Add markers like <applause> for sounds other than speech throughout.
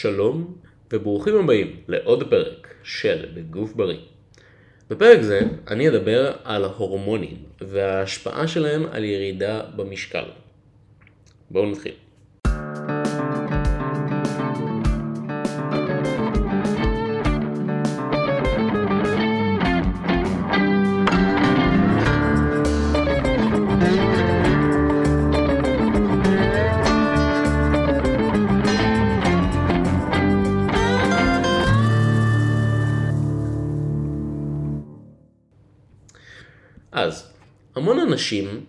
שלום וברוכים הבאים לעוד פרק של בגוף בריא. בפרק זה אני אדבר על הורמונים וההשפעה שלהם על ירידה במשקל. בואו נתחיל. אז, המון אנשים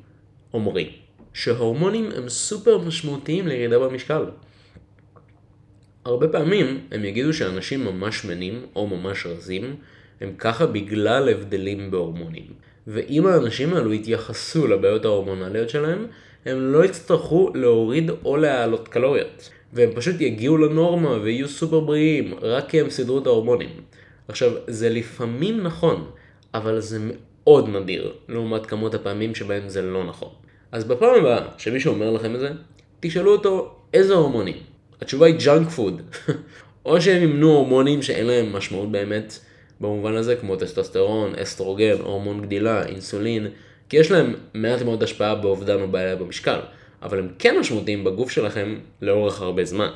אומרים שהורמונים הם סופר משמעותיים לירידה במשקל. הרבה פעמים הם יגידו שאנשים ממש שמנים או ממש רזים הם ככה בגלל הבדלים בהורמונים. ואם האנשים האלו יתייחסו לבעיות ההורמונליות שלהם, הם לא יצטרכו להוריד או להעלות קלוריות. והם פשוט יגיעו לנורמה ויהיו סופר בריאים, רק כי הם סידרו את ההורמונים. עכשיו, זה לפעמים נכון, אבל זה מאוד נדיר, לעומת כמות הפעמים שבהם זה לא נכון. אז בפעם הבאה שמישהו אומר לכם את זה, תשאלו אותו איזה הורמונים. התשובה היא ג'אנק פוד. <laughs> או שהם ימנו הורמונים שאין להם משמעות באמת במובן הזה, כמו טסטוסטרון, אסטרוגן, הורמון גדילה, אינסולין, כי יש להם מעט מאוד השפעה באובדן או בעיה במשקל, אבל הם כן משמעותיים בגוף שלכם לאורך הרבה זמן.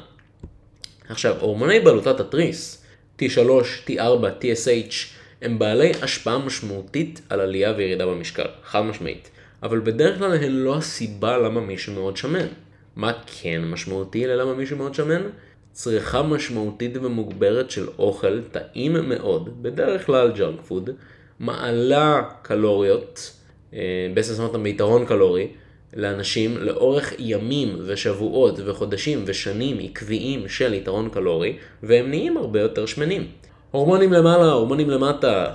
עכשיו, הורמוני בלוטת התריס, T3, T4, TSH, הם בעלי השפעה משמעותית על עלייה וירידה במשקל, חד משמעית. אבל בדרך כלל הן לא הסיבה למה מישהו מאוד שמן. מה כן משמעותי ללמה מישהו מאוד שמן? צריכה משמעותית ומוגברת של אוכל טעים מאוד, בדרך כלל ג'אנק פוד, מלא קלוריות, בעצם אותם ביתרון קלורי, לאנשים לאורך ימים ושבועות וחודשים ושנים עקביים של יתרון קלורי, והם נהיים הרבה יותר שמנים. הורמונים למעלה, הורמונים למטה,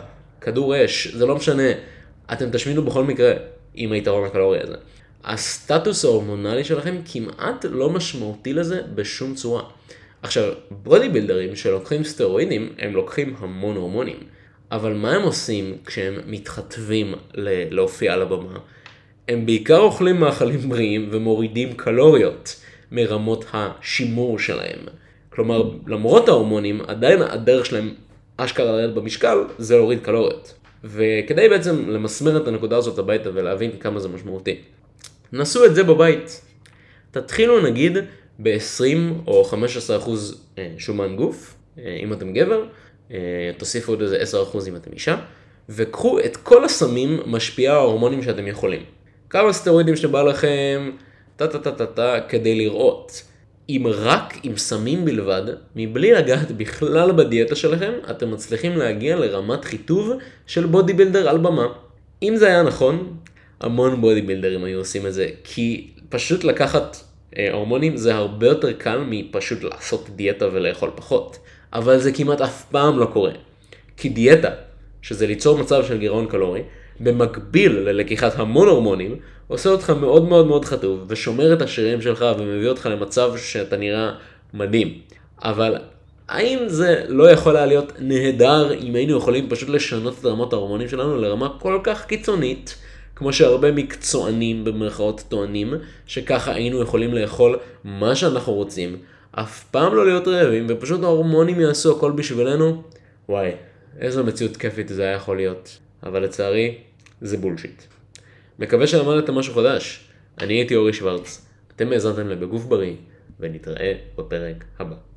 כדור אש, זה לא משנה, אתם תשמינו בכל מקרה עם היתרון הקלורי הזה. הסטטוס ההורמונלי שלכם כמעט לא משמעותי לזה בשום צורה. עכשיו, בודי בילדרים שלוקחים סטרואידים, הם לוקחים המון הורמונים. אבל מה הם עושים כשהם מתחתבים להופיע על הבמה? הם בעיקר אוכלים מאכלים בריאים ומורידים קלוריות מרמות השימור שלהם. כלומר, למרות ההורמונים, עדיין הדרך שלהם אשכרה לרדת במשקל, זה להוריד קלוריות. וכדי בעצם למסמר את הנקודה הזאת הביתה ולהבין כמה זה משמעותי. נסו את זה בבית. תתחילו נגיד ב-20 או 15% אה, שומן גוף, אה, אם אתם גבר, אה, תוסיפו עוד איזה 10% אם אתם אישה, וקחו את כל הסמים משפיעי ההורמונים שאתם יכולים. כמה סטרואידים שבא לכם, טה טה טה טה טה, כדי לראות. אם רק עם סמים בלבד, מבלי לגעת בכלל בדיאטה שלכם, אתם מצליחים להגיע לרמת חיטוב של בודי בילדר על במה. אם זה היה נכון, המון בודי בילדרים היו עושים את זה, כי פשוט לקחת אה, הורמונים זה הרבה יותר קל מפשוט לעשות דיאטה ולאכול פחות. אבל זה כמעט אף פעם לא קורה. כי דיאטה, שזה ליצור מצב של גירעון קלורי, במקביל ללקיחת המון הורמונים, עושה אותך מאוד מאוד מאוד חטוב, ושומר את השרירים שלך ומביא אותך למצב שאתה נראה מדהים. אבל האם זה לא יכול היה להיות נהדר אם היינו יכולים פשוט לשנות את רמות ההורמונים שלנו לרמה כל כך קיצונית, כמו שהרבה מקצוענים במרכאות טוענים, שככה היינו יכולים לאכול מה שאנחנו רוצים, אף פעם לא להיות רעבים, ופשוט ההורמונים יעשו הכל בשבילנו? וואי, איזו מציאות כיפית זה היה יכול להיות. אבל לצערי, זה בולשיט. מקווה שלמדתם משהו חדש. אני הייתי אורי שוורץ, אתם האזנתם לבגוף בריא, ונתראה בפרק הבא.